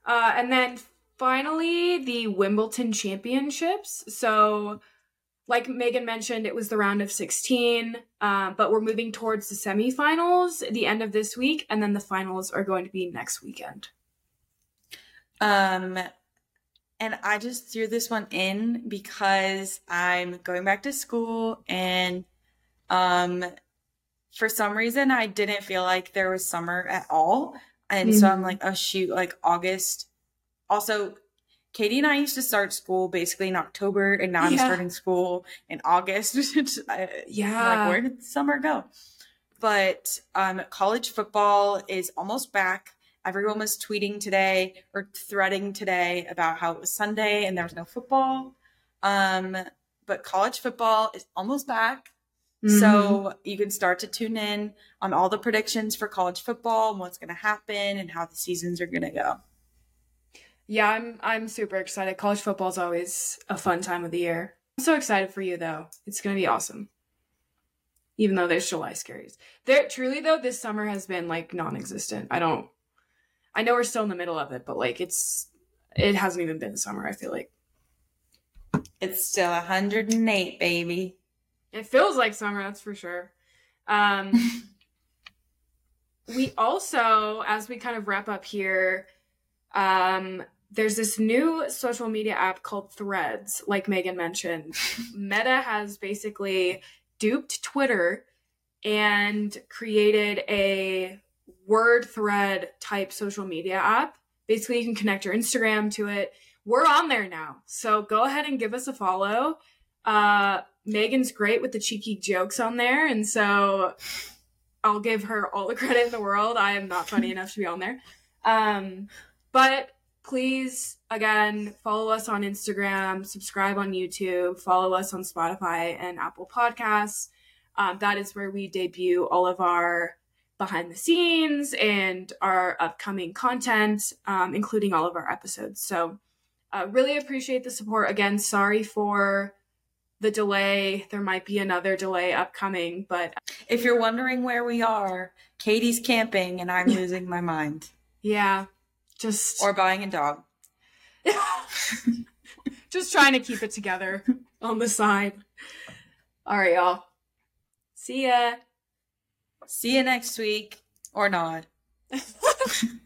Uh, and then finally, the Wimbledon Championships. So, like Megan mentioned, it was the round of 16, uh, but we're moving towards the semifinals the end of this week, and then the finals are going to be next weekend. Um, and I just threw this one in because I'm going back to school and um for some reason I didn't feel like there was summer at all. And so I'm like, oh shoot, like August. Also, Katie and I used to start school basically in October, and now I'm Yeah. starting school in August. Yeah. like where did summer go? But um, college football is almost back. Everyone was tweeting today or threading today about how it was Sunday and there was no football. Um, but college football is almost back. Mhm. So you can start to tune in on all the predictions for college football and what's going to happen and how the seasons are going to go. Yeah, I'm I'm super excited. College football is always a fun time of the year. I'm so excited for you though. It's gonna be awesome. Even though there's July scaries. There truly though, this summer has been like non-existent. I don't I know we're still in the middle of it, but like it's it hasn't even been summer, I feel like. It's still 108, baby. It feels like summer, that's for sure. Um, we also, as we kind of wrap up here, um, there's this new social media app called Threads, like Megan mentioned. Meta has basically duped Twitter and created a word thread type social media app. Basically, you can connect your Instagram to it. We're on there now. So go ahead and give us a follow. Uh, Megan's great with the cheeky jokes on there, and so I'll give her all the credit in the world. I am not funny enough to be on there. Um, but please, again, follow us on Instagram, subscribe on YouTube, follow us on Spotify and Apple Podcasts. Um, that is where we debut all of our behind the scenes and our upcoming content, um, including all of our episodes. So, uh, really appreciate the support. Again, sorry for the delay. There might be another delay upcoming, but If you're wondering where we are, Katie's camping and I'm losing my mind. yeah, just Or buying a dog. just trying to keep it together on the side. All right, y'all. See ya. See you next week or not.